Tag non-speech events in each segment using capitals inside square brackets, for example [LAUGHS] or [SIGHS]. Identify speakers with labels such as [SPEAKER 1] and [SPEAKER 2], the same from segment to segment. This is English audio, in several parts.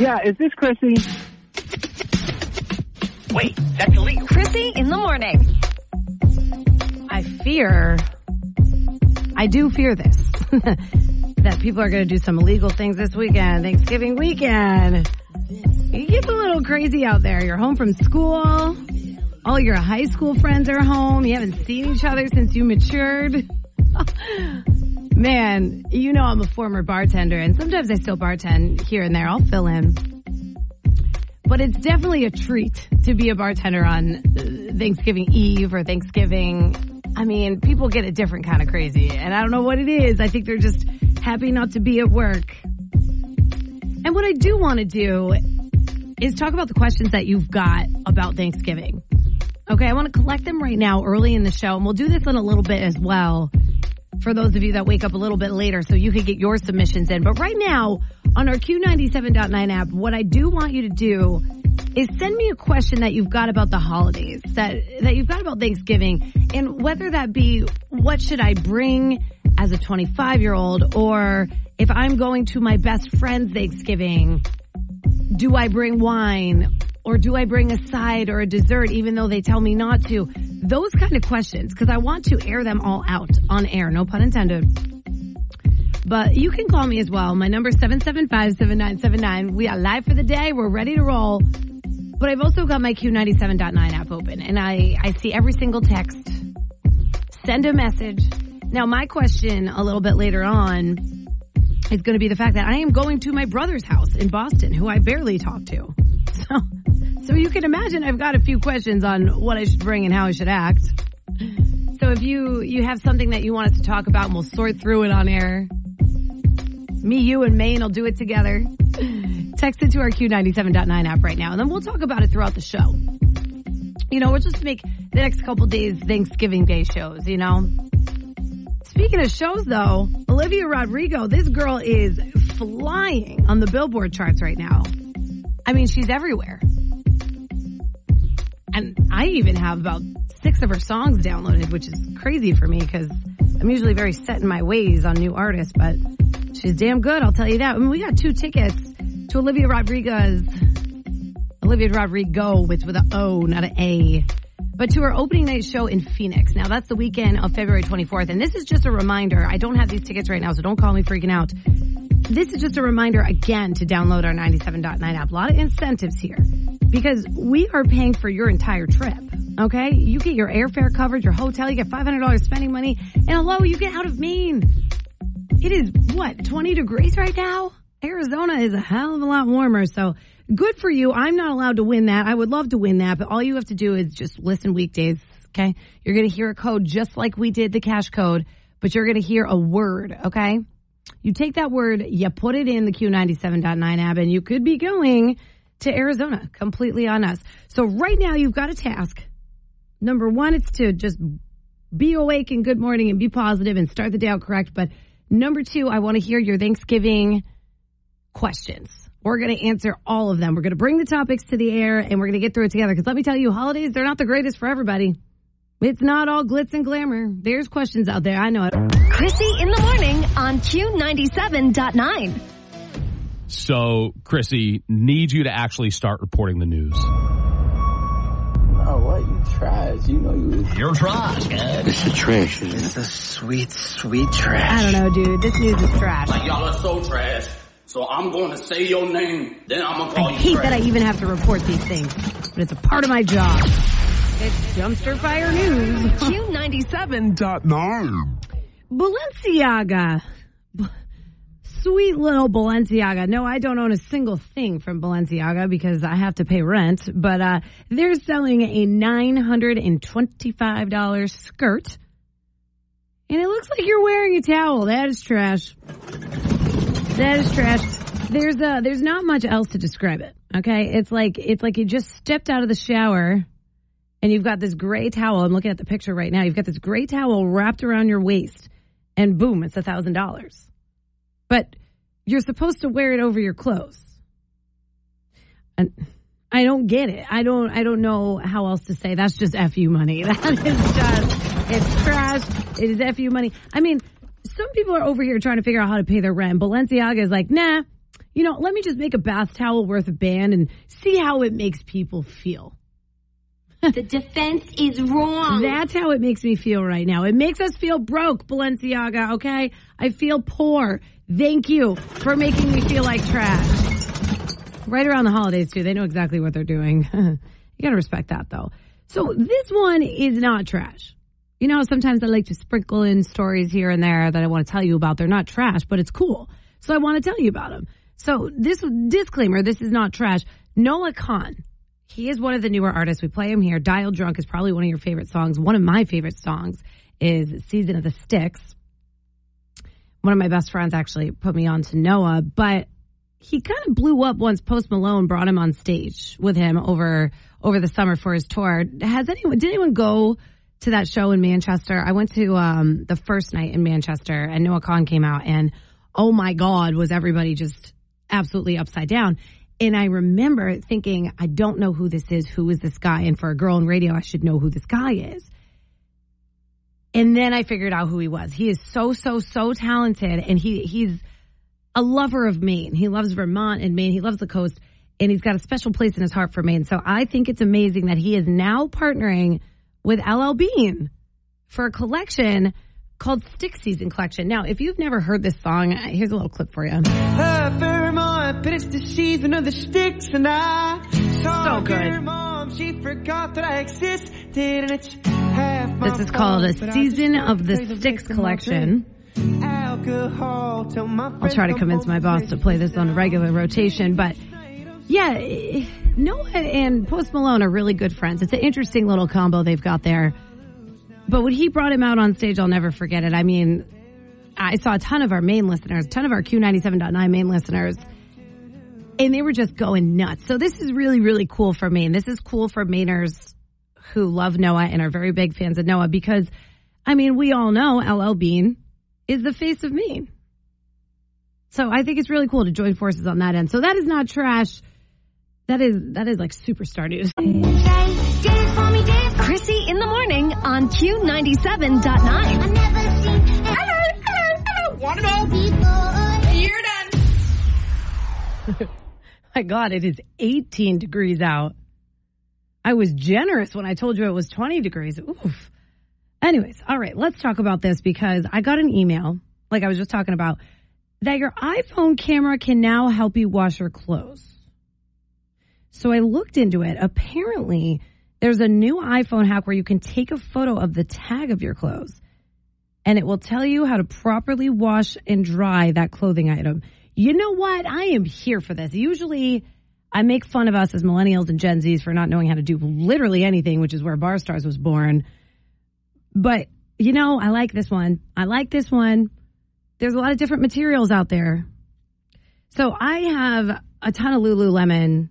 [SPEAKER 1] Yeah, is this Krissy?
[SPEAKER 2] Wait, that's illegal.
[SPEAKER 3] Krissy in the morning.
[SPEAKER 4] I fear, I do fear this, [LAUGHS] that people are going to do some illegal things this weekend, Thanksgiving weekend. It gets a little crazy out there. You're home from school. All your high school friends are home. You haven't seen each other since you matured. [LAUGHS] Man, you know I'm a former bartender and sometimes I still bartend here and there. I'll fill in. But it's definitely a treat to be a bartender on uh, Thanksgiving Eve or Thanksgiving. I mean, people get a different kind of crazy and I don't know what it is. I think they're just happy not to be at work. And what I do want to do is talk about the questions that you've got about Thanksgiving. Okay, I want to collect them right now early in the show and we'll do this in a little bit as well for those of you that wake up a little bit later so you can get your submissions in. But right now on our Q97.9 app, what I do want you to do is send me a question that you've got about the holidays, that, that you've got about Thanksgiving, and whether that be what should I bring as a 25 year old, or if I'm going to my best friend's Thanksgiving, do I bring wine? Or do I bring a side or a dessert even though they tell me not to? Those kind of questions, because I want to air them all out on air, no pun intended. But you can call me as well. My number is 775-7979. We are live for the day. We're ready to roll. But I've also got my Q97.9 app open and I, I see every single text. Send a message. Now my question a little bit later on is going to be the fact that I am going to my brother's house in Boston, who I barely talk to. [LAUGHS] So, so you can imagine I've got a few questions on what I should bring and how I should act. So if you, you have something that you want us to talk about and we'll sort through it on air, me, you, and Maine will do it together. Text it to our Q97.9 app right now and then we'll talk about it throughout the show. You know, we'll just make the next couple days Thanksgiving Day shows, you know? Speaking of shows though, Olivia Rodrigo, this girl is flying on the Billboard charts right now. I mean, she's everywhere. And I even have about six of her songs downloaded, which is crazy for me because I'm usually very set in my ways on new artists, but she's damn good, I'll tell you that. I mean, we got two tickets to Olivia Rodrigo's, Olivia Rodrigo, with, with an O, not an A, but to her opening night show in Phoenix. Now that's the weekend of February 24th. And this is just a reminder. I don't have these tickets right now, so don't call me freaking out. This is just a reminder again to download our 97.9 app. A lot of incentives here because we are paying for your entire trip. Okay. You get your airfare covered, your hotel, you get $500 spending money and hello, you get out of Maine. It is what, 20 degrees right now? Arizona is a hell of a lot warmer. So good for you. I'm not allowed to win that. I would love to win that, but all you have to do is just listen weekdays. Okay. You're going to hear a code just like we did the cash code, but you're going to hear a word. Okay. You take that word, you put it in the Q97.9 app and you could be going to Arizona completely on us. So right now you've got a task. Number one, it's to just be awake and good morning and be positive and start the day out correct. But number two, I want to hear your Thanksgiving questions. We're going to answer all of them. We're going to bring the topics to the air and we're going to get through it together. Because let me tell you, holidays, they're not the greatest for everybody. It's not all glitz and glamour. There's questions out there. I know it.
[SPEAKER 3] Krissy in the morning on Q97.9.
[SPEAKER 5] So, Krissy, need you to actually start reporting the news.
[SPEAKER 1] Oh, what? You trash. You know you.
[SPEAKER 2] You're trash, man.
[SPEAKER 1] It's the trash. It's the sweet, sweet trash.
[SPEAKER 4] I don't know, dude. This news is trash.
[SPEAKER 6] Like, y'all are so trash. So I'm going to say your name, then I'm gonna call
[SPEAKER 4] I
[SPEAKER 6] you
[SPEAKER 4] hate
[SPEAKER 6] trash.
[SPEAKER 4] that I even have to report these things, but it's a part of my job. It's dumpster fire news.
[SPEAKER 3] Q97.
[SPEAKER 4] Balenciaga. Sweet little Balenciaga. No, I don't own a single thing from Balenciaga because I have to pay rent, but uh, they're selling a $925 skirt. And it looks like you're wearing a towel. That is trash. That is trash. There's a, there's not much else to describe it. Okay. It's like, it's like you just stepped out of the shower and you've got this gray towel. I'm looking at the picture right now. You've got this gray towel wrapped around your waist and boom, it's a thousand dollars. But you're supposed to wear it over your clothes. And I don't get it. I don't, I don't know how else to say. That's just FU money. [LAUGHS] That is just, it's trash. It is FU money. I mean, some people are over here trying to figure out how to pay their rent. Balenciaga is like, nah, you know, let me just make a bath towel worth a band and see how it makes people feel. [LAUGHS]
[SPEAKER 7] the defense is wrong.
[SPEAKER 4] That's how it makes me feel right now. It makes us feel broke, Balenciaga, okay? I feel poor. Thank you for making me feel like trash. Right around the holidays, too. They know exactly what they're doing. [LAUGHS] you gotta respect that, though. So this one is not trash. You know, sometimes I like to sprinkle in stories here and there that I want to tell you about. They're not trash, but it's cool. So I want to tell you about them. So this disclaimer, this is not trash. Noah Kahan, he is one of the newer artists. We play him here. Dial Drunk is probably one of your favorite songs. One of my favorite songs is Season of the Sticks. One of my best friends actually put me on to Noah, but he kind of blew up once Post Malone brought him on stage with him over over the summer for his tour. Has anyone did anyone go to that show in Manchester? I went to um, the first night in Manchester, and Noah Kahan came out, and oh my God, was everybody just absolutely upside down. And I remember thinking, I don't know who this is. Who is this guy? And for a girl in radio, I should know who this guy is. And then I figured out who he was. He is so, so, so talented. And he, he's a lover of Maine. He loves Vermont and Maine. He loves the coast and he's got a special place in his heart for Maine. So I think it's amazing that he is now partnering with LL Bean for a collection called Stick Season Collection. Now, if you've never heard this song, uh, here's a little clip for you.
[SPEAKER 1] Vermont, but it's the season of the sticks, and I
[SPEAKER 4] So good.
[SPEAKER 1] Mom, she forgot that I existed, and it's half my
[SPEAKER 4] This is called a
[SPEAKER 1] fault,
[SPEAKER 4] Season of the Sticks collection.
[SPEAKER 1] Alcohol
[SPEAKER 4] I'll try to convince my boss to play this on a regular rotation, but yeah, Noah and Post Malone are really good friends. It's an interesting little combo they've got there. But when he brought him out on stage, I'll never forget it. I mean, I saw a ton of our Maine listeners, a ton of our Q97.9 Maine listeners, and they were just going nuts. So this is really, really cool for Maine. This is cool for Mainers who love Noah and are very big fans of Noah because, I mean, we all know LL Bean is the face of Maine. So I think it's really cool to join forces on that end. So that is not trash. That is that is like superstar news.
[SPEAKER 3] Krissy in the morning on Q97.9.
[SPEAKER 2] Hello, hello, hello. Want it all? You're done. [LAUGHS]
[SPEAKER 4] My God, it is 18 degrees out. I was generous when I told you it was 20 degrees. Oof. Anyways, all right, let's talk about this because I got an email, like I was just talking about, that your iPhone camera can now help you wash your clothes. So I looked into it. Apparently, there's a new iPhone hack where you can take a photo of the tag of your clothes and it will tell you how to properly wash and dry that clothing item. You know what? I am here for this. Usually, I make fun of us as millennials and Gen Zs for not knowing how to do literally anything, which is where Bar Stars was born. But, you know, I like this one. I like this one. There's a lot of different materials out there. So I have a ton of Lululemon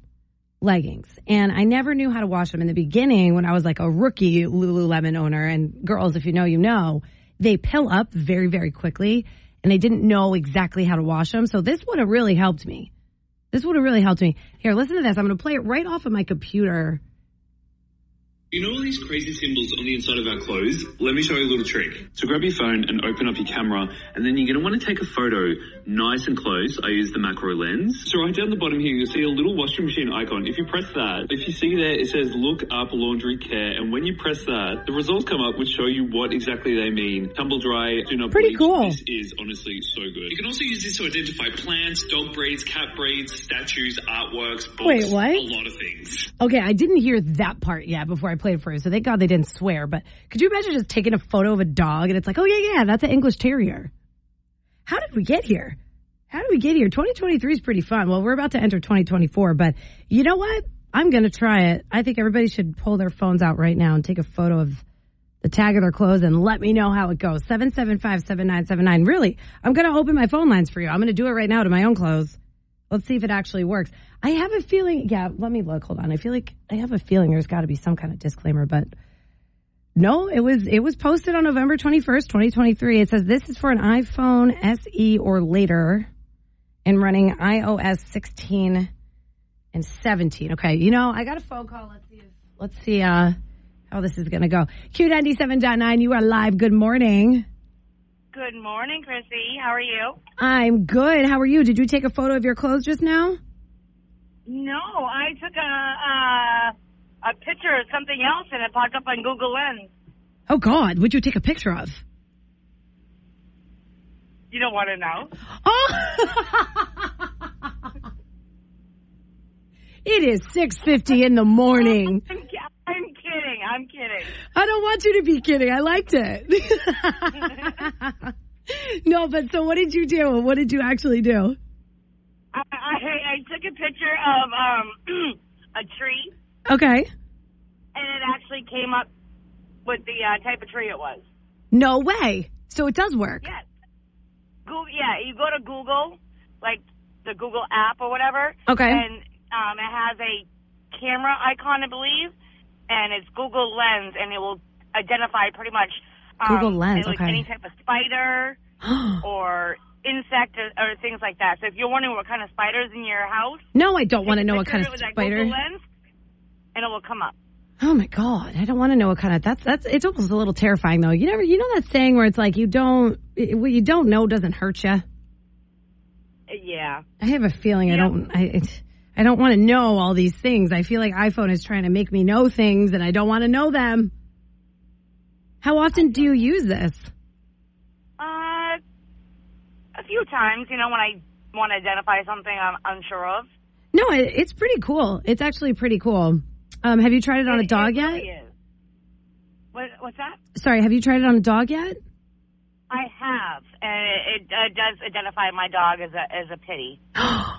[SPEAKER 4] leggings and I never knew how to wash them in the beginning when I was like a rookie Lululemon owner. And girls, if you know, you know, they pill up very, very quickly and I didn't know exactly how to wash them. So this would have really helped me. This would have really helped me. Here, listen to this. I'm going to play it right off of my computer.
[SPEAKER 8] You know all these crazy symbols on the inside of our clothes? Let me show you a little trick. So grab your phone and open up your camera, and then you're going to want to take a photo nice and close. I use the macro lens. So right down the bottom here, you'll see a little washing machine icon. If you press that, if you see there, it says look up laundry care, and when you press that, the results come up which show you what exactly they mean. Tumble dry, do not
[SPEAKER 4] Pretty
[SPEAKER 8] bleach.
[SPEAKER 4] cool.
[SPEAKER 8] This is honestly so good. You can also use this to identify plants, dog breeds, cat breeds, statues, artworks, books,
[SPEAKER 4] Wait, what?
[SPEAKER 8] a lot of things.
[SPEAKER 4] Okay, I didn't hear that part yet before I played for you, so thank God they didn't swear. But could you imagine just taking a photo of a dog and it's like, oh yeah, yeah, that's an English Terrier. How did we get here? How did we get here? 2023 is pretty fun. Well, we're about to enter 2024, but you know what? I'm going to try it. I think everybody should pull their phones out right now and take a photo of the tag of their clothes and let me know how it goes. 775-7979. Really, I'm going to open my phone lines for you. I'm going to do it right now to my own clothes. Let's see if it actually works. I have a feeling, yeah, let me look. Hold on. I feel like I have a feeling there's got to be some kind of disclaimer, but no, it was it was posted on November 21st, 2023. It says this is for an iPhone SE or later and running iOS 16 and 17. Okay, you know, I got a phone call. Let's see let's see uh how this is going to go. Q97.9, you are live. Good morning.
[SPEAKER 9] Good morning, Krissy. How are you?
[SPEAKER 4] I'm good. How are you? Did you take a photo of your clothes just now?
[SPEAKER 9] No, I took a uh, a picture of something else and it popped up on Google Lens.
[SPEAKER 4] Oh God, what'd you take a picture of?
[SPEAKER 9] You don't want to know.
[SPEAKER 4] Oh. [LAUGHS] it is 6:50 in the morning. [LAUGHS]
[SPEAKER 9] I'm, ki- I'm kidding. I'm kidding.
[SPEAKER 4] I don't want you to be kidding. I liked it. [LAUGHS] no, but so what did you do? What did you actually do?
[SPEAKER 9] I, I, I took a picture of um [CLEARS THROAT] a tree
[SPEAKER 4] Okay.
[SPEAKER 9] and it actually came up with the uh, type of tree it was.
[SPEAKER 4] No way. So it does work.
[SPEAKER 9] Yes. Google, yeah, you go to Google, like the Google app or whatever.
[SPEAKER 4] Okay.
[SPEAKER 9] And um, it has a camera icon, I believe, and it's Google Lens, and it will identify pretty much um,
[SPEAKER 4] Google Lens,
[SPEAKER 9] like
[SPEAKER 4] okay.
[SPEAKER 9] any type of spider [GASPS] or insect or, or things like that. So if you're wondering what kind of spiders in your house,
[SPEAKER 4] No, I don't want to know what kind of spider.
[SPEAKER 9] Google Lens, and it will come up.
[SPEAKER 4] Oh my god, I don't want to know what kind of that's that's it's almost a little terrifying though. You never you know that saying where it's like you don't what you don't know doesn't hurt you.
[SPEAKER 9] Uh, Yeah.
[SPEAKER 4] I have a feeling I don't I it- I don't want to know all these things. I feel like iPhone is trying to make me know things and I don't want to know them. How often do you use this?
[SPEAKER 9] Uh, a few times, you know, when I want to identify something I'm unsure of.
[SPEAKER 4] No, it, it's pretty cool. It's actually pretty cool. Um, have you tried it on a dog
[SPEAKER 9] it
[SPEAKER 4] yet?
[SPEAKER 9] really is. What, what's that?
[SPEAKER 4] Sorry, have you tried it on a dog yet?
[SPEAKER 9] I have, and it, it uh, does identify my dog as a as a pity. [GASPS] [GASPS]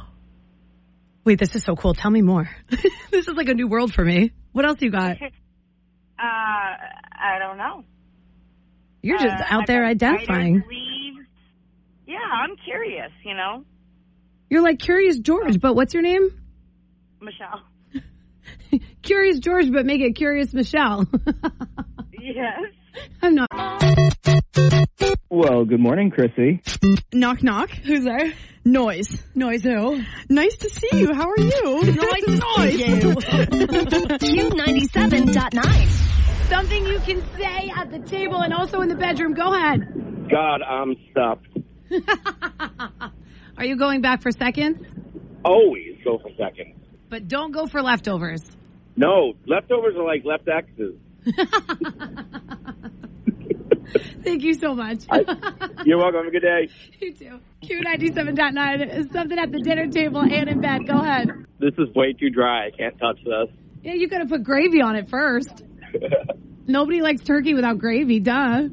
[SPEAKER 4] Wait, this is so cool. Tell me more. [LAUGHS] this is like a new world for me. What else you got? [LAUGHS]
[SPEAKER 9] Uh, I don't know.
[SPEAKER 4] You're just
[SPEAKER 9] Uh,
[SPEAKER 4] out
[SPEAKER 9] I've
[SPEAKER 4] there identifying.
[SPEAKER 9] Yeah, I'm curious. You know,
[SPEAKER 4] You're like Curious George, but what's your name?
[SPEAKER 9] Michelle. [LAUGHS]
[SPEAKER 4] Curious George, but make it Curious Michelle.
[SPEAKER 9] Yes.
[SPEAKER 4] I'm not.
[SPEAKER 1] Well, good morning, Krissy.
[SPEAKER 10] Knock knock. Who's there? Noise.
[SPEAKER 4] Noise who?
[SPEAKER 10] Nice to see you. How are you? [LAUGHS]
[SPEAKER 4] Nice to see you.
[SPEAKER 3] Q97.9.
[SPEAKER 4] Something you can say at the table and also in the bedroom. Go ahead.
[SPEAKER 11] God, I'm stuffed. [LAUGHS]
[SPEAKER 4] Are you going back for seconds?
[SPEAKER 11] Always go for seconds.
[SPEAKER 4] But don't go for leftovers.
[SPEAKER 11] No, leftovers are like left X's. [LAUGHS] [LAUGHS]
[SPEAKER 4] Thank you so much. [LAUGHS]
[SPEAKER 11] You're welcome. Have a good day.
[SPEAKER 4] you too. Q97.9 is something at the dinner table and in bed. Go ahead.
[SPEAKER 11] This is way too dry. I can't touch this.
[SPEAKER 4] Yeah, you could have put gravy on it first. [LAUGHS] Nobody likes turkey without gravy, duh.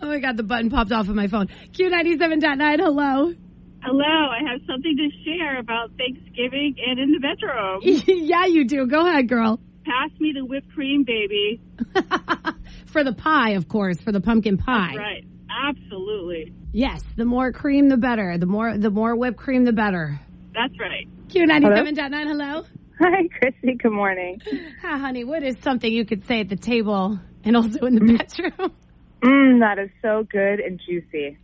[SPEAKER 4] oh my god, the button popped off of my phone. Q97.9, hello.
[SPEAKER 12] Hello, I have something to share about Thanksgiving and in the bedroom.
[SPEAKER 4] yeah, you do. Go ahead, girl.
[SPEAKER 12] Pass me the whipped cream, baby.
[SPEAKER 4] For the pie, of course, for the pumpkin pie.
[SPEAKER 12] That's right. Absolutely.
[SPEAKER 4] Yes, the more cream, the better. The more the more whipped cream, the better.
[SPEAKER 12] That's right.
[SPEAKER 4] Q97.9, hello.
[SPEAKER 13] Hi, Krissy. Good morning.
[SPEAKER 4] Hi, honey. What is something you could say at the table and also in the mm. bedroom?
[SPEAKER 13] Mmm, that is so good and juicy.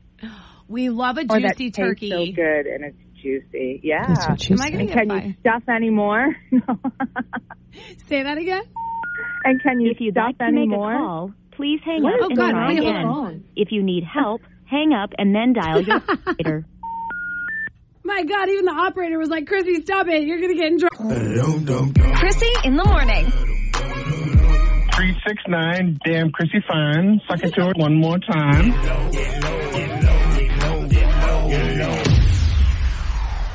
[SPEAKER 4] We love a
[SPEAKER 13] oh, Or
[SPEAKER 4] juicy
[SPEAKER 13] tastes
[SPEAKER 4] turkey.
[SPEAKER 13] so good and it's juicy. Yeah.
[SPEAKER 4] That's so. Am I gonna
[SPEAKER 13] and
[SPEAKER 4] get
[SPEAKER 13] can
[SPEAKER 4] pie?
[SPEAKER 13] you stuff any more? [LAUGHS]
[SPEAKER 4] Say that again.
[SPEAKER 13] And can you
[SPEAKER 14] If you'd
[SPEAKER 13] stuff
[SPEAKER 14] like to
[SPEAKER 13] any
[SPEAKER 14] make a
[SPEAKER 13] more?
[SPEAKER 14] call, please hang
[SPEAKER 13] What
[SPEAKER 14] up
[SPEAKER 13] is
[SPEAKER 14] and
[SPEAKER 13] going
[SPEAKER 14] try again.
[SPEAKER 13] on.
[SPEAKER 14] If you need help, hang up and then dial your [LAUGHS] operator.
[SPEAKER 4] My God, even the operator was like, Krissy, stop it. You're going to get in trouble.
[SPEAKER 3] Krissy in the morning.
[SPEAKER 15] 369, damn Krissy Fine. Suck it to it one more time.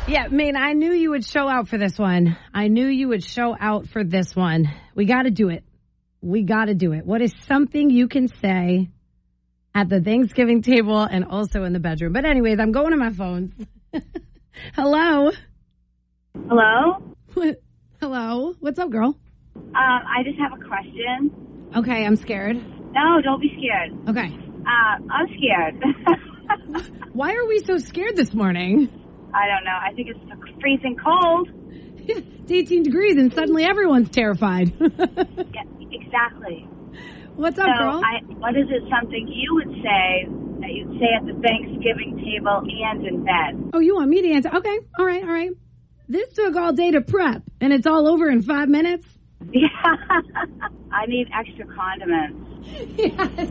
[SPEAKER 4] Yeah, man, I knew you would show out for this one. I knew you would show out for this one. We got to do it. We got to do it. What is something you can say at the Thanksgiving table and also in the bedroom? But anyways, I'm going to my phones. [LAUGHS] Hello.
[SPEAKER 16] Hello?
[SPEAKER 4] Hello. What's up, girl?
[SPEAKER 16] Um, I just have a question.
[SPEAKER 4] Okay, I'm scared.
[SPEAKER 16] No, don't be scared.
[SPEAKER 4] Okay.
[SPEAKER 16] Uh, I'm scared. [LAUGHS]
[SPEAKER 4] Why are we so scared this morning?
[SPEAKER 16] I don't know. I think it's freezing cold. [LAUGHS]
[SPEAKER 4] It's 18 degrees and suddenly everyone's terrified. [LAUGHS]
[SPEAKER 16] Yeah, exactly.
[SPEAKER 4] What's up,
[SPEAKER 16] so
[SPEAKER 4] girl?
[SPEAKER 16] I, what is it something you would say that you'd say at the Thanksgiving table and in bed?
[SPEAKER 4] oh, you want me to answer? Okay, all right, all right. This took all day to prep and it's all over in five minutes. [LAUGHS]
[SPEAKER 16] Yeah. I need extra condiments. Yes.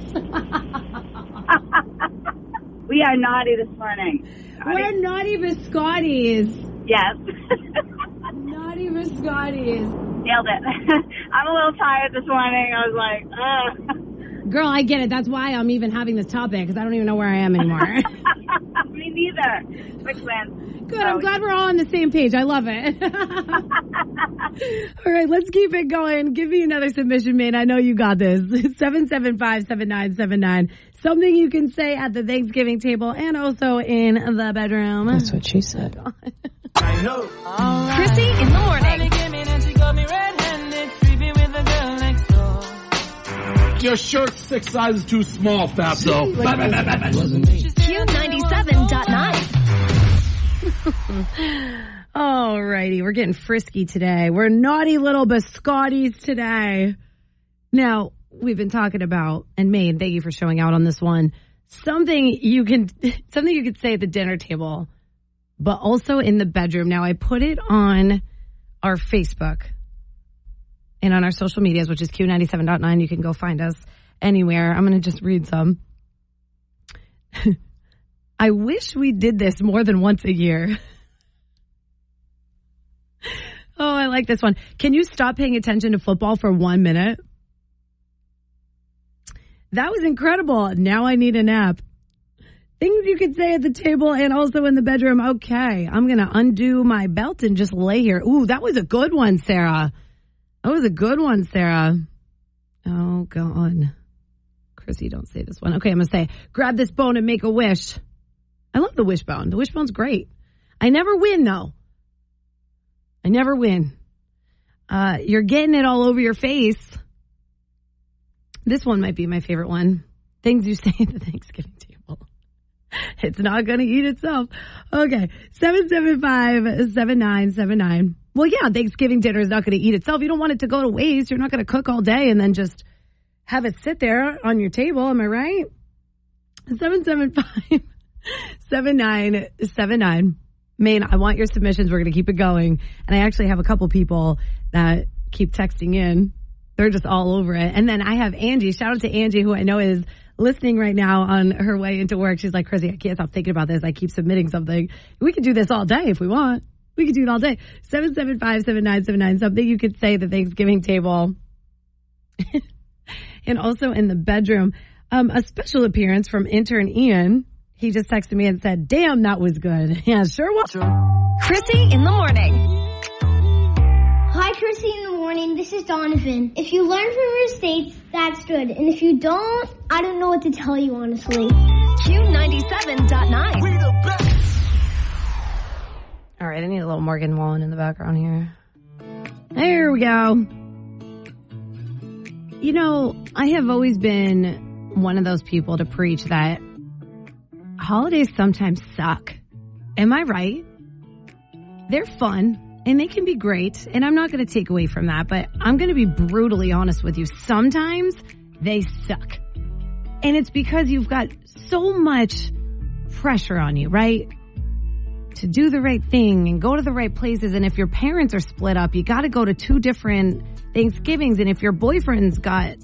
[SPEAKER 16] we are naughty this morning.
[SPEAKER 4] We're naughty biscottis.
[SPEAKER 16] Yes.
[SPEAKER 4] Naughty biscottis.
[SPEAKER 16] Nailed it. [LAUGHS] I'm a little tired this morning. I was like, ugh. [LAUGHS]
[SPEAKER 4] Girl, I get it. That's why I'm even having this topic because I don't even know where I am anymore. [LAUGHS]
[SPEAKER 16] Me neither. Quick win.
[SPEAKER 4] Good. I'm oh, glad we're all on the same page. I love it. all right, let's keep it going. Give me another submission, man. I know you got this. 775-7979. Something you can say at the Thanksgiving table and also in the bedroom.
[SPEAKER 1] That's what she said.
[SPEAKER 17] I know.
[SPEAKER 3] Krissy in the morning.
[SPEAKER 17] Your shirt's six sizes too small, Fatso.
[SPEAKER 3] Q97.9. [LAUGHS]
[SPEAKER 4] Alrighty, we're getting frisky today. We're naughty little biscottis today. Now, we've been talking about, and Maine, thank you for showing out on this one. Something you can, [LAUGHS] something you could say at the dinner table, but also in the bedroom. Now, I put it on our Facebook and on our social medias, which is Q97.9. You can go find us anywhere. I'm going to just read some. [LAUGHS] I wish we did this more than once a year. [LAUGHS] Oh, I like this one. Can you stop paying attention to football for one minute? That was incredible. Now I need a nap. Things you could say at the table and also in the bedroom. Okay, I'm going to undo my belt and just lay here. Ooh, that was a good one, Sarah. That was a good one, Sarah. Oh, God. Krissy, don't say this one. Okay, I'm going to say, grab this bone and make a wish. I love the wishbone. The wishbone's great. I never win, though. I never win. Uh, you're getting it all over your face. This one might be my favorite one. Things you say at the Thanksgiving table. [LAUGHS] It's not going to eat itself. Okay. 775-7979. Well, yeah, Thanksgiving dinner is not going to eat itself. You don't want it to go to waste. You're not going to cook all day and then just have it sit there on your table. Am I right? 775-7979. Maine, I want your submissions. We're going to keep it going. And I actually have a couple people that keep texting in. They're just all over it. And then I have Angie. Shout out to Angie, who I know is listening right now on her way into work. She's like, Krissy, I can't stop thinking about this. I keep submitting something. We could do this all day if we want. We could do it all day. 775-7979. Something you could say at the Thanksgiving table. [LAUGHS] and also in the bedroom. Um, a special appearance from intern Ian. He just texted me and said, damn, that was good. [LAUGHS] Yeah, sure was.
[SPEAKER 3] Krissy in the morning.
[SPEAKER 18] Hi, Krissy morning. This is Donovan. If you learn from your mistakes, that's good. And if you don't, I don't know what to tell you, honestly.
[SPEAKER 3] Q97.9.
[SPEAKER 4] All right, I need a little Morgan Wallen in the background here. There we go. You know, I have always been one of those people to preach that holidays sometimes suck. Am I right? They're fun and they can be great. And I'm not going to take away from that, but I'm going to be brutally honest with you. Sometimes they suck. And it's because you've got so much pressure on you, right? To do the right thing and go to the right places. And if your parents are split up, you got to go to two different Thanksgivings. And if your boyfriend's got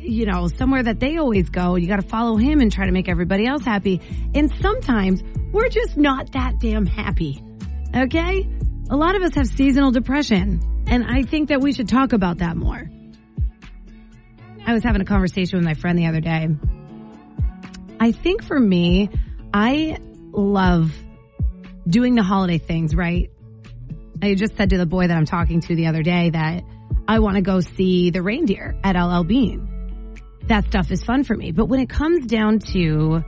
[SPEAKER 4] you know, somewhere that they always go. You got to follow him and try to make everybody else happy. And sometimes we're just not that damn happy. Okay? A lot of us have seasonal depression. And I think that we should talk about that more. I was having a conversation with my friend the other day. I think for me, I love doing the holiday things, right? I just said to the boy that I'm talking to the other day that I want to go see the reindeer at LL Bean that stuff is fun for me. But when it comes down to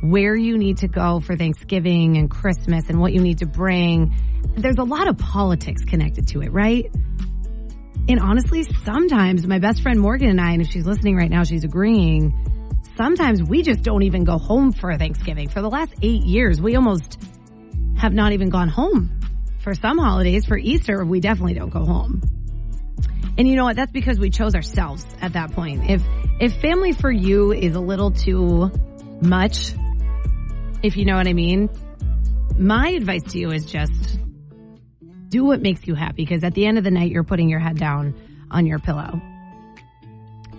[SPEAKER 4] where you need to go for Thanksgiving and Christmas and what you need to bring, there's a lot of politics connected to it, right? And honestly, sometimes my best friend Morgan and I, and if she's listening right now, she's agreeing. Sometimes we just don't even go home for Thanksgiving. For the last eight years, we almost have not even gone home. For some holidays, for Easter, we definitely don't go home. And you know what? That's because we chose ourselves at that point. If, if family for you is a little too much, if you know what I mean, my advice to you is just do what makes you happy because at the end of the night, you're putting your head down on your pillow.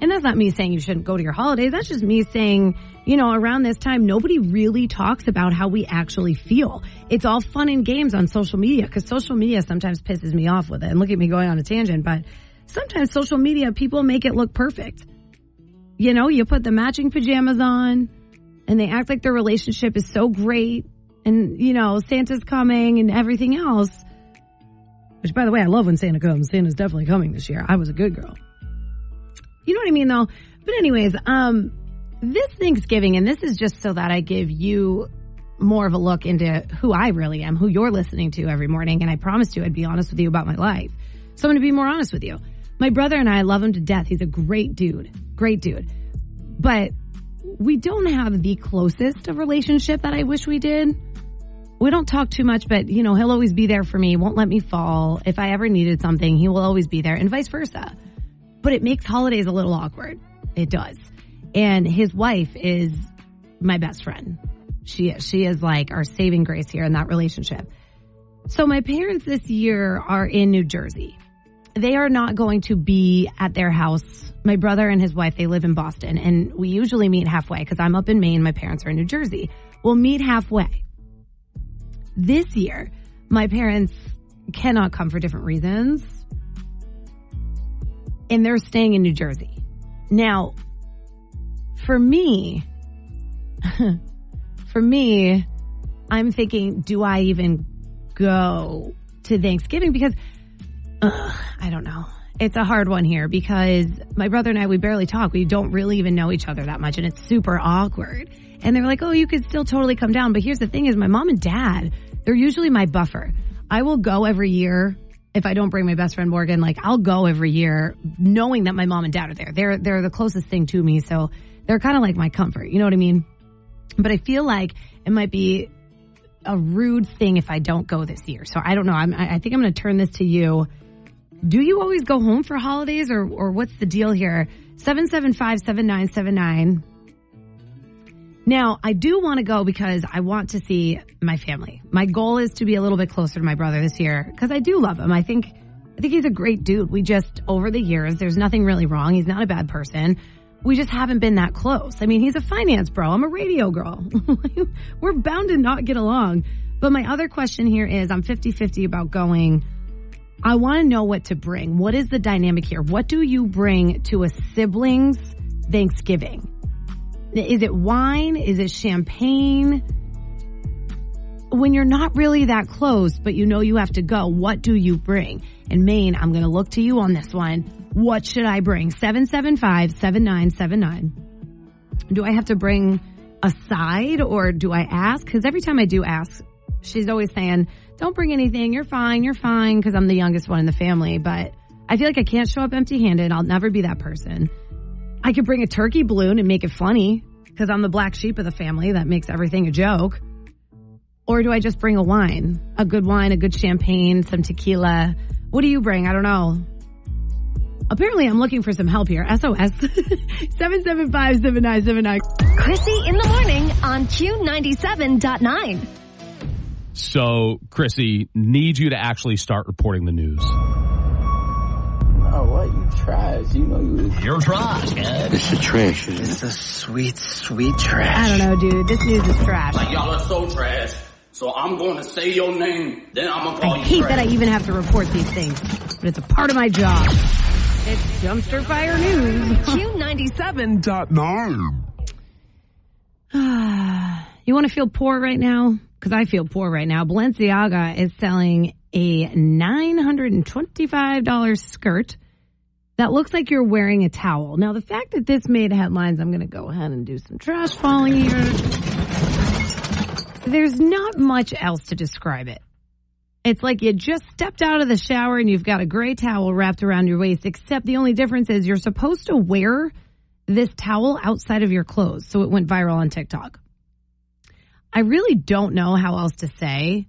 [SPEAKER 4] And that's not me saying you shouldn't go to your holidays. That's just me saying, you know, around this time, nobody really talks about how we actually feel. It's all fun and games on social media because social media sometimes pisses me off with it. And look at me going on a tangent, but sometimes social media people make it look perfect. You know, you put the matching pajamas on and they act like their relationship is so great and, you know, Santa's coming and everything else. Which, by the way, I love when Santa comes. Santa's definitely coming this year. I was a good girl. You know what I mean, though? But, anyways, um, this Thanksgiving, and this is just so that I give you more of a look into who I really am, who you're listening to every morning. And I promised you I'd be honest with you about my life. So I'm going to be more honest with you. My brother and I love him to death. He's a great dude. Great dude. But we don't have the closest of relationship that I wish we did. We don't talk too much, but you know, he'll always be there for me, won't let me fall. If I ever needed something, he will always be there and vice versa. But it makes holidays a little awkward. It does. And his wife is my best friend. She is. She is like our saving grace here in that relationship. So my parents this year are in New Jersey. They are not going to be at their house. My brother and his wife, they live in Boston and we usually meet halfway because I'm up in Maine. My parents are in New Jersey. We'll meet halfway. This year, my parents cannot come for different reasons and they're staying in New Jersey. Now, for me, [LAUGHS] for me, I'm thinking, do I even go to Thanksgiving? Because uh, I don't know. It's a hard one here because my brother and I, we barely talk. We don't really even know each other that much and it's super awkward. And they're like, oh, you could still totally come down. But here's the thing is my mom and dad, they're usually my buffer. I will go every year if I don't bring my best friend Morgan, like I'll go every year knowing that my mom and dad are there. They're they're the closest thing to me, so they're kind of like my comfort. You know what I mean? But I feel like it might be a rude thing if I don't go this year. So I don't know. I'm, I think I'm going to turn this to you. Do you always go home for holidays or, or what's the deal here? 775-7979. Now, I do want to go because I want to see my family. My goal is to be a little bit closer to my brother this year because I do love him. I think, I think he's a great dude. We just, over the years, there's nothing really wrong. He's not a bad person. We just haven't been that close. I mean, he's a finance bro. I'm a radio girl. [LAUGHS] We're bound to not get along. But my other question here is I'm 50 50 about going. I want to know what to bring. What is the dynamic here? What do you bring to a sibling's Thanksgiving? Is it wine? Is it champagne? When you're not really that close, but you know you have to go, what do you bring? And Maine, I'm going to look to you on this one. What should I bring? 775-7979. Do I have to bring a side or do I ask? Cause every time I do ask, she's always saying, don't bring anything. You're fine. You're fine. Cause I'm the youngest one in the family, but I feel like I can't show up empty handed. I'll never be that person. I could bring a turkey balloon and make it funny because I'm the black sheep of the family that makes everything a joke. Or do I just bring a wine? A good wine, a good champagne, some tequila. What do you bring? I don't know. Apparently I'm looking for some help here. SOS 775-7979.
[SPEAKER 3] Krissy in the morning on Q97.9.
[SPEAKER 5] So, Krissy, need you to actually start reporting the news.
[SPEAKER 1] Oh, what? You trash. You know you.
[SPEAKER 19] You're trash, man.
[SPEAKER 1] It's the trash. It's the sweet, sweet trash.
[SPEAKER 4] I don't know, dude. This news is trash.
[SPEAKER 6] Like y'all are so trash. So I'm going to say your name, then I'm gonna call
[SPEAKER 4] I
[SPEAKER 6] you
[SPEAKER 4] hate
[SPEAKER 6] trash.
[SPEAKER 4] that I even have to report these things, but it's a part of my job. It's dumpster fire news.
[SPEAKER 3] Q97.9. [SIGHS]
[SPEAKER 4] you want to feel poor right now? Because I feel poor right now. Balenciaga is selling a $925 skirt that looks like you're wearing a towel. Now, the fact that this made headlines, I'm going to go ahead and do some trash falling here. There's not much else to describe it. It's like you just stepped out of the shower and you've got a gray towel wrapped around your waist, except the only difference is you're supposed to wear this towel outside of your clothes. So it went viral on TikTok. I really don't know how else to say.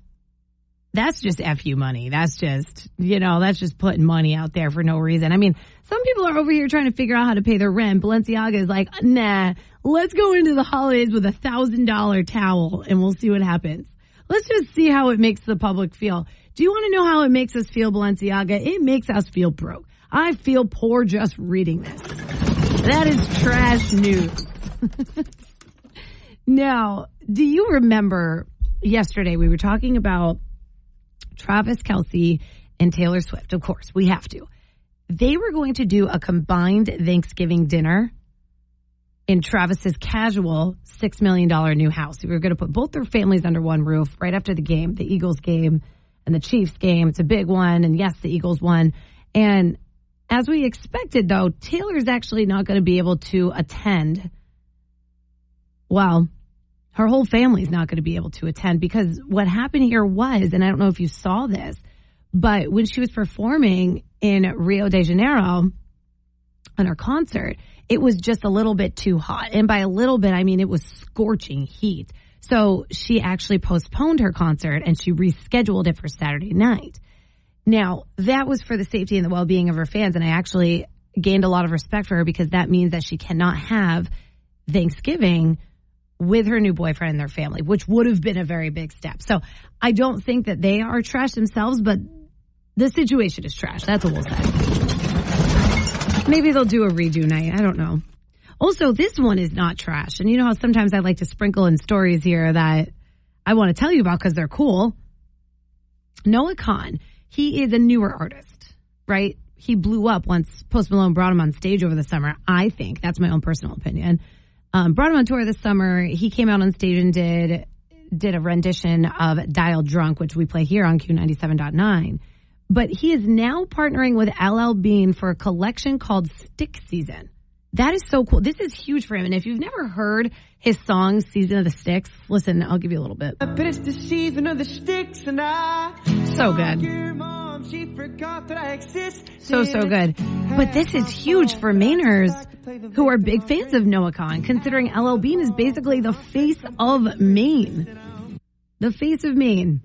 [SPEAKER 4] That's just FU money. That's just, you know, that's just putting money out there for no reason. I mean, some people are over here trying to figure out how to pay their rent. Balenciaga is like, nah, let's go into the holidays with a thousand dollar towel and we'll see what happens. Let's just see how it makes the public feel. Do you want to know how it makes us feel, Balenciaga? It makes us feel broke. I feel poor just reading this. That is trash news. [LAUGHS] now, do you remember yesterday we were talking about Travis Kelce and Taylor Swift? Of course, we have to. They were going to do a combined Thanksgiving dinner in Travis's casual $6 million new house. We were going to put both their families under one roof right after the game, the Eagles game and the Chiefs game. It's a big one. And yes, the Eagles won. And as we expected, though, Taylor's actually not going to be able to attend. Well, her whole family's not going to be able to attend because what happened here was, and I don't know if you saw this, but when she was performing in Rio de Janeiro on her concert, it was just a little bit too hot. And by a little bit, I mean it was scorching heat. So she actually postponed her concert and she rescheduled it for Saturday night. Now, that was for the safety and the well being of her fans. And I actually gained a lot of respect for her because that means that she cannot have Thanksgiving with her new boyfriend and their family, which would have been a very big step. So I don't think that they are trash themselves, but the situation is trash. That's what we'll say. Maybe they'll do a redo night. I don't know. Also, this one is not trash. And you know how sometimes I like to sprinkle in stories here that I want to tell you about because they're cool. Noah Kahan, he is a newer artist, right? He blew up once Post Malone brought him on stage over the summer. I think that's my own personal opinion. Um, brought him on tour this summer. He came out on stage and did did a rendition of Dial Drunk, which we play here on Q97.9. But he is now partnering with LL Bean for a collection called Stick Season. That is so cool. This is huge for him. And if you've never heard his song, Season of the Sticks, listen, I'll give you a little bit.
[SPEAKER 1] But it's the season of the sticks and I.
[SPEAKER 4] So good.
[SPEAKER 1] Mom, she forgot that I exist.
[SPEAKER 4] So, so good. But this is huge for Mainers who are big fans of Noah Kahan, considering LL Bean is basically the face of Maine. The face of Maine.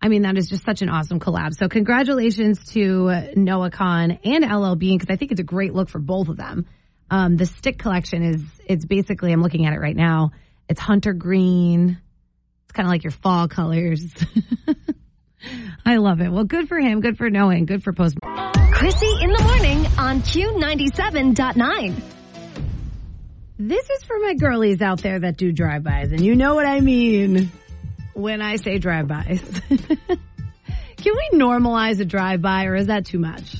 [SPEAKER 4] I mean, that is just such an awesome collab. So congratulations to Noah Kahan and LL Bean because I think it's a great look for both of them. Um, the stick collection is, it's basically, I'm looking at it right now. It's hunter green. It's kind of like your fall colors. [LAUGHS] I love it. Well, good for him. Good for knowing. good for Post.
[SPEAKER 3] Krissy in the morning on Q97.9.
[SPEAKER 4] This is for my girlies out there that do drive-bys and you know what I mean when I say drive-bys. [LAUGHS] Can we normalize a drive-by or is that too much?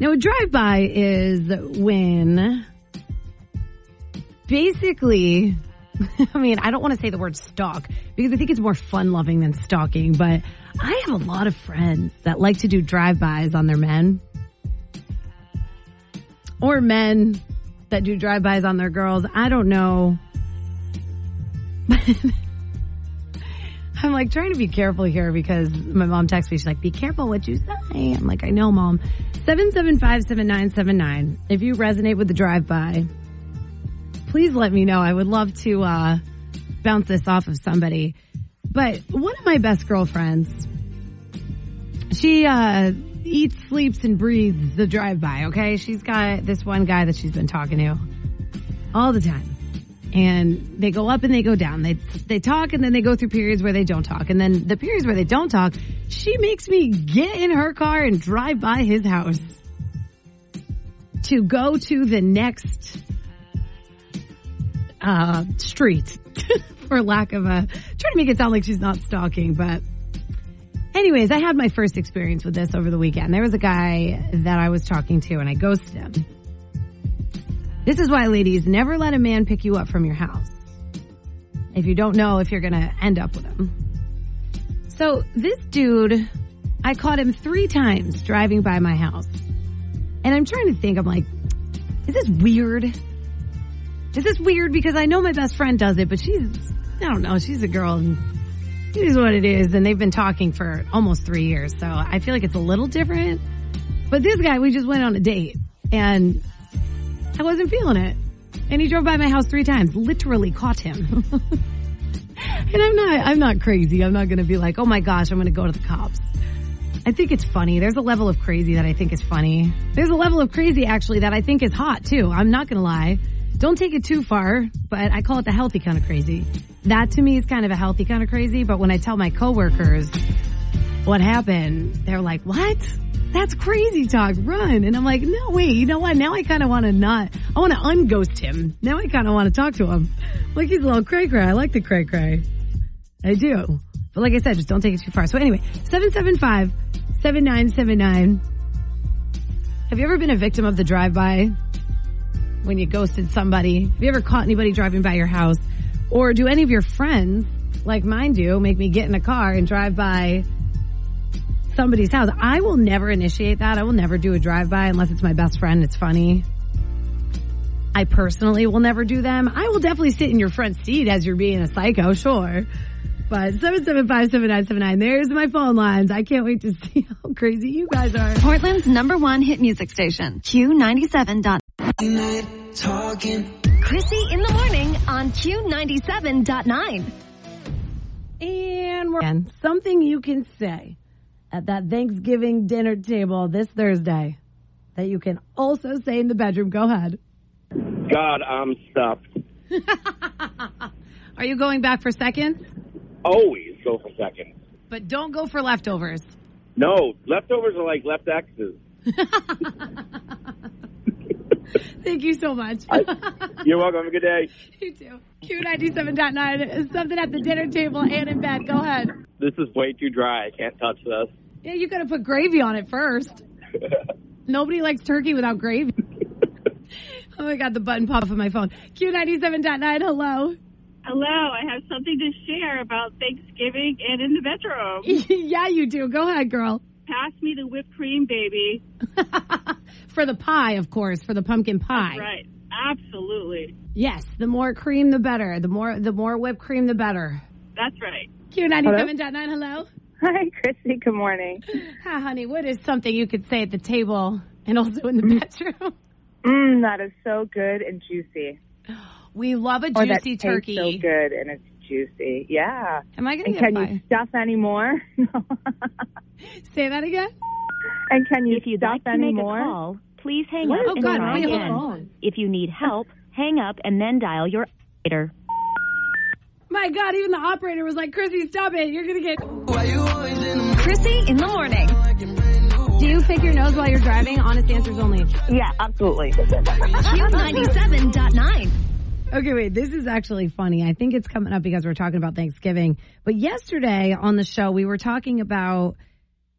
[SPEAKER 4] Now, a drive-by is when basically, [LAUGHS] I mean, I don't want to say the word stalk because I think it's more fun-loving than stalking, but I have a lot of friends that like to do drive-bys on their men or men that do drive-bys on their girls. I don't know. [LAUGHS] I'm like trying to be careful here because my mom texts me. She's like, be careful what you say. I'm like, I know, mom. 775-7979. If you resonate with the drive-by, please let me know. I would love to, uh, bounce this off of somebody. But one of my best girlfriends, she, uh, eats, sleeps, and breathes the drive-by, okay? She's got this one guy that she's been talking to all the time and they go up and they go down. They they talk and then they go through periods where they don't talk. And then the periods where they don't talk, she makes me get in her car and drive by his house to go to the next uh, street, [LAUGHS] for lack of a trying to make it sound like she's not stalking, but. Anyways, I had my first experience with this over the weekend. There was a guy that I was talking to and I ghosted him. This is why, ladies, never let a man pick you up from your house. If you don't know if you're going to end up with him. So this dude, I caught him three times driving by my house. And I'm trying to think, I'm like, is this weird? Is this weird? Because I know my best friend does it, but she's, I don't know, she's a girl and it is what it is. And they've been talking for almost three years. So I feel like it's a little different. But this guy, we just went on a date and I wasn't feeling it. And he drove by my house three times, literally caught him. [LAUGHS] and I'm not, I'm not crazy. I'm not going to be like, oh my gosh, I'm going to go to the cops. I think it's funny. There's a level of crazy that I think is funny. There's a level of crazy actually that I think is hot too. I'm not going to lie. Don't take it too far, but I call it the healthy kind of crazy. That to me is kind of a healthy kind of crazy, but when I tell my coworkers what happened, they're like, what? That's crazy talk. Run. And I'm like, no, wait, you know what? Now I kind of want to not, I want to unghost him. Now I kind of want to talk to him. Like he's a little cray cray. I like the cray cray. I do. But like I said, just don't take it too far. So anyway, 775 7979. Have you ever been a victim of the drive-by when you ghosted somebody? Have you ever caught anybody driving by your house? Or do any of your friends, like mine do, make me get in a car and drive by somebody's house? I will never initiate that. I will never do a drive-by unless it's my best friend. It's funny. I personally will never do them. I will definitely sit in your front seat as you're being a psycho, sure. But 775-7979, there's my phone lines. I can't wait to [LAUGHS] see how crazy you guys are.
[SPEAKER 3] Portland's number one hit music station, Q97. Krissy in the morning on Q97.9.
[SPEAKER 4] And we're and something you can say at that Thanksgiving dinner table this Thursday that you can also say in the bedroom. Go ahead.
[SPEAKER 11] God, I'm stuffed. [LAUGHS]
[SPEAKER 4] Are you going back for seconds?
[SPEAKER 11] Always go for seconds.
[SPEAKER 4] But don't go for leftovers.
[SPEAKER 11] No, leftovers are like left X's. [LAUGHS]
[SPEAKER 4] Thank you so much. [LAUGHS]
[SPEAKER 11] You're welcome. Have a good day.
[SPEAKER 4] you too. Q97.9 is something at the dinner table and in bed. Go ahead.
[SPEAKER 11] This is way too dry. I can't touch this.
[SPEAKER 4] Yeah, you gotta put gravy on it first. [LAUGHS] Nobody likes turkey without gravy. [LAUGHS] oh my god, the button popped on my phone. Q97.9, hello.
[SPEAKER 12] Hello, I have something to share about Thanksgiving and in the bedroom.
[SPEAKER 4] yeah, you do. Go ahead, girl.
[SPEAKER 12] Pass me the whipped cream, baby.
[SPEAKER 4] For the pie, of course, for the pumpkin pie.
[SPEAKER 12] That's right. Absolutely.
[SPEAKER 4] Yes, the more cream, the better. The more, the more whipped cream, the better.
[SPEAKER 12] That's right.
[SPEAKER 4] Q97.9, hello.
[SPEAKER 13] Hi, Krissy. Good morning. [LAUGHS]
[SPEAKER 4] Hi, honey. What is something you could say at the table and also in the mm. bedroom?
[SPEAKER 13] Mmm, that is so good and juicy. [GASPS]
[SPEAKER 4] We love a
[SPEAKER 13] Or that
[SPEAKER 4] juicy
[SPEAKER 13] tastes
[SPEAKER 4] turkey.
[SPEAKER 13] so good and it's juicy. Yeah.
[SPEAKER 4] Am I going
[SPEAKER 13] And
[SPEAKER 4] to
[SPEAKER 13] can
[SPEAKER 4] get
[SPEAKER 13] you stuff anymore? [LAUGHS]
[SPEAKER 4] Say that again?
[SPEAKER 13] And can you
[SPEAKER 14] If you'd
[SPEAKER 13] stuff
[SPEAKER 14] like to make a call, please hang
[SPEAKER 13] What?
[SPEAKER 14] up
[SPEAKER 4] Oh,
[SPEAKER 14] and
[SPEAKER 4] God,
[SPEAKER 14] try again. If you need help, hang up and then dial your operator.
[SPEAKER 4] My God, even the operator was like, Krissy, stop it. You're going to get.
[SPEAKER 3] Krissy in the morning.
[SPEAKER 4] Do you pick your nose while you're driving? Honest answers only.
[SPEAKER 13] Yeah, absolutely.
[SPEAKER 3] Q97.9.
[SPEAKER 4] Okay, wait. This is actually funny. I think it's coming up because we're talking about Thanksgiving. But yesterday on the show, we were talking about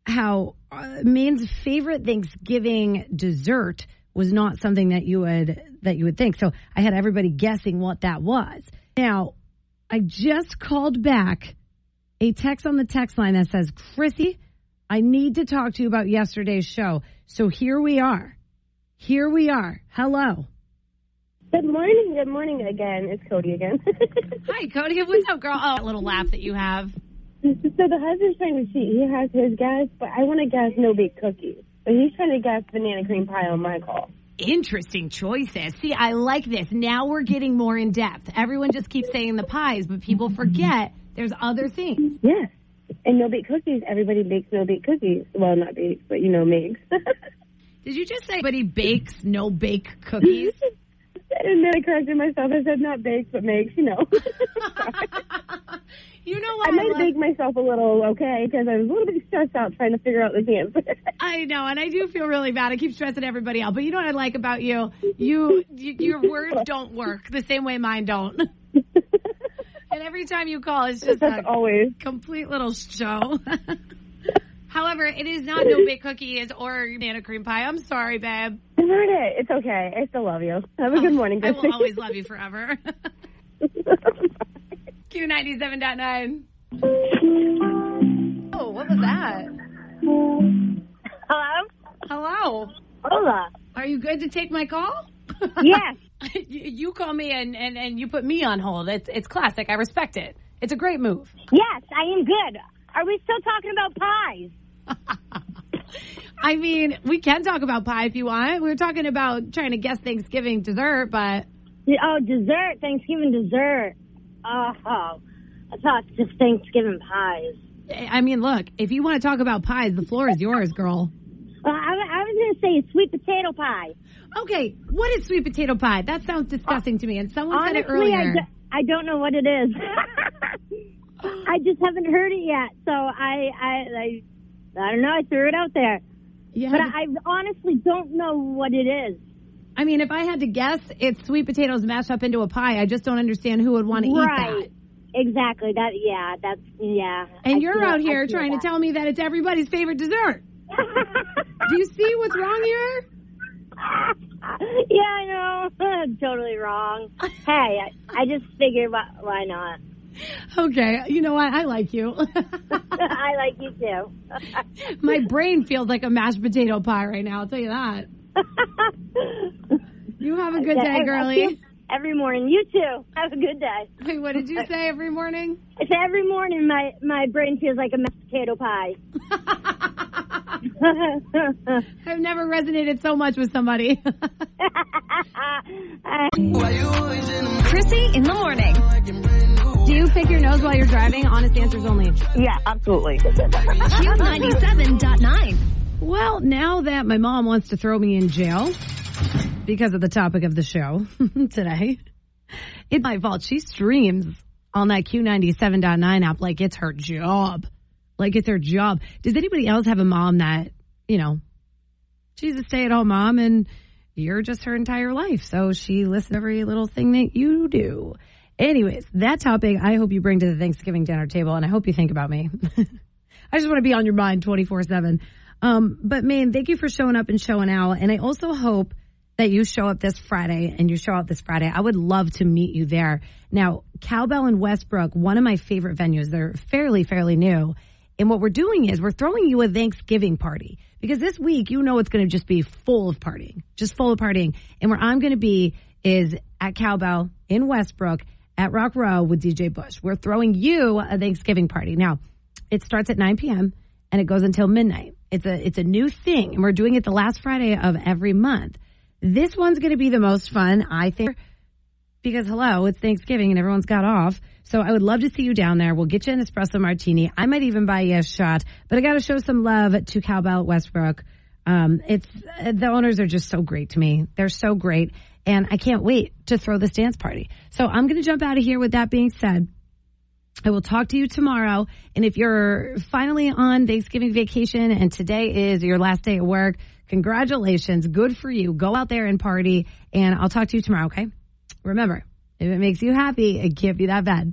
[SPEAKER 4] how uh, Maine's favorite Thanksgiving dessert was not something that you would that you would think. So I had everybody guessing what that was. Now, I just called back a text on the text line that says, "Krissy, I need to talk to you about yesterday's show." So here we are. Here we are. Hello.
[SPEAKER 19] Good morning. Good morning again. It's Cody again. [LAUGHS]
[SPEAKER 4] Hi, Cody. What's up, girl? Oh, that little laugh that you have.
[SPEAKER 19] So the husband's trying to cheat. He has his guess, but I want to guess no bake cookies. But he's trying to guess banana cream pie on my call.
[SPEAKER 4] Interesting choices. See, I like this. Now we're getting more in depth. Everyone just keeps saying the pies, but people forget there's other things.
[SPEAKER 19] Yes. And no bake cookies. Everybody bakes no bake cookies. Well, not bakes, but you know, makes. [LAUGHS]
[SPEAKER 4] Did you just say anybody bakes no bake cookies? [LAUGHS]
[SPEAKER 19] and then I corrected myself. I said not bakes, but makes. You know. [LAUGHS]
[SPEAKER 4] you know what?
[SPEAKER 19] I might bake myself a little okay because I was a little bit stressed out trying to figure out this answer. [LAUGHS]
[SPEAKER 4] I know, and I do feel really bad. I keep stressing everybody out. But you know what I like about you? You, you your words don't work the same way mine don't. [LAUGHS] and every time you call, it's just
[SPEAKER 19] That's
[SPEAKER 4] a
[SPEAKER 19] always.
[SPEAKER 4] complete little show. [LAUGHS] However, it is not no bake cookies or banana cream pie. I'm sorry, babe.
[SPEAKER 19] I heard it. It's okay. I still love you. Have a good oh, morning,
[SPEAKER 4] I will always love you forever. Q97.9. Oh, what was that?
[SPEAKER 19] Hello?
[SPEAKER 4] Hello.
[SPEAKER 19] Hola.
[SPEAKER 4] Are you good to take my call?
[SPEAKER 19] Yes. [LAUGHS]
[SPEAKER 4] you, you call me and, and, and you put me on hold. It's it's classic. I respect it. It's a great move.
[SPEAKER 16] Yes, I am good. Are we still talking about pies? [LAUGHS]
[SPEAKER 4] I mean, we can talk about pie if you want. We were talking about trying to guess Thanksgiving dessert, but
[SPEAKER 16] Oh, dessert, Thanksgiving dessert. Oh, I thought just Thanksgiving pies.
[SPEAKER 4] I mean, look, if you want to talk about pies, the floor is yours, girl.
[SPEAKER 16] Uh, I, I was going to say sweet potato pie.
[SPEAKER 4] Okay, what is sweet potato pie? That sounds disgusting to me, and someone
[SPEAKER 16] Honestly,
[SPEAKER 4] said it earlier.
[SPEAKER 16] I, do, I don't know what it is. [LAUGHS] I just haven't heard it yet, so I, I, I, I don't know. I threw it out there,
[SPEAKER 4] Yeah.
[SPEAKER 16] but I, I honestly don't know what it is.
[SPEAKER 4] I mean, if I had to guess, it's sweet potatoes mashed up into a pie. I just don't understand who would want to eat
[SPEAKER 16] right?
[SPEAKER 4] that.
[SPEAKER 16] Exactly. That. Yeah. That's. Yeah.
[SPEAKER 4] And
[SPEAKER 16] I
[SPEAKER 4] you're out
[SPEAKER 16] I
[SPEAKER 4] here trying
[SPEAKER 16] that.
[SPEAKER 4] to tell me that it's everybody's favorite dessert. [LAUGHS] Do you see what's wrong here? [LAUGHS]
[SPEAKER 16] yeah, I know. [LAUGHS] totally wrong. Hey, I, I just figured why, why not?
[SPEAKER 4] Okay, you know what? I like you.
[SPEAKER 16] I like you too.
[SPEAKER 4] My brain feels like a mashed potato pie right now. I'll tell you that. You have a good day, girlie.
[SPEAKER 16] Every morning. You too. Have a good day. [LAUGHS]
[SPEAKER 4] Wait, what did you say every morning?
[SPEAKER 16] I say every morning my, my brain feels like a mashed potato pie. [LAUGHS] [LAUGHS]
[SPEAKER 4] I've never resonated so much with somebody.
[SPEAKER 3] Krissy in the morning.
[SPEAKER 4] Do you pick your nose while you're driving? Honest answers only.
[SPEAKER 13] Yeah, absolutely.
[SPEAKER 3] Q97.9.
[SPEAKER 4] Well, now that my mom wants to throw me in jail because of the topic of the show [LAUGHS] today, it's my fault. She streams on that Q97.9 app like it's her job. Like it's her job. Does anybody else have a mom that, you know, she's a stay at home mom and you're just her entire life. So she listens to every little thing that you do. Anyways, that topic I hope you bring to the Thanksgiving dinner table and I hope you think about me. [LAUGHS] I just want to be on your mind 24 7. Um, but man, thank you for showing up and showing out. And I also hope that you show up this Friday and you show up this Friday. I would love to meet you there. Now, Cowbell in Westbrook, one of my favorite venues. They're fairly, fairly new. And what we're doing is we're throwing you a Thanksgiving party because this week, you know, it's going to just be full of partying, just full of partying. And where I'm going to be is at Cowbell in Westbrook at Rock Row with DJ Bush. We're throwing you a Thanksgiving party. Now, it starts at 9 p.m. and it goes until midnight. It's a it's a new thing, and we're doing it the last Friday of every month. This one's going to be the most fun, I think, because hello, it's Thanksgiving and everyone's got off. So I would love to see you down there. We'll get you an espresso martini. I might even buy you a shot, but I got to show some love to Cowbell Westbrook. Um, it's the owners are just so great to me. They're so great, and I can't wait to throw this dance party. So I'm going to jump out of here. With that being said. I will talk to you tomorrow. And if you're finally on Thanksgiving vacation and today is your last day at work, congratulations. Good for you. Go out there and party. And I'll talk to you tomorrow, okay? Remember, if it makes you happy, it can't be that bad.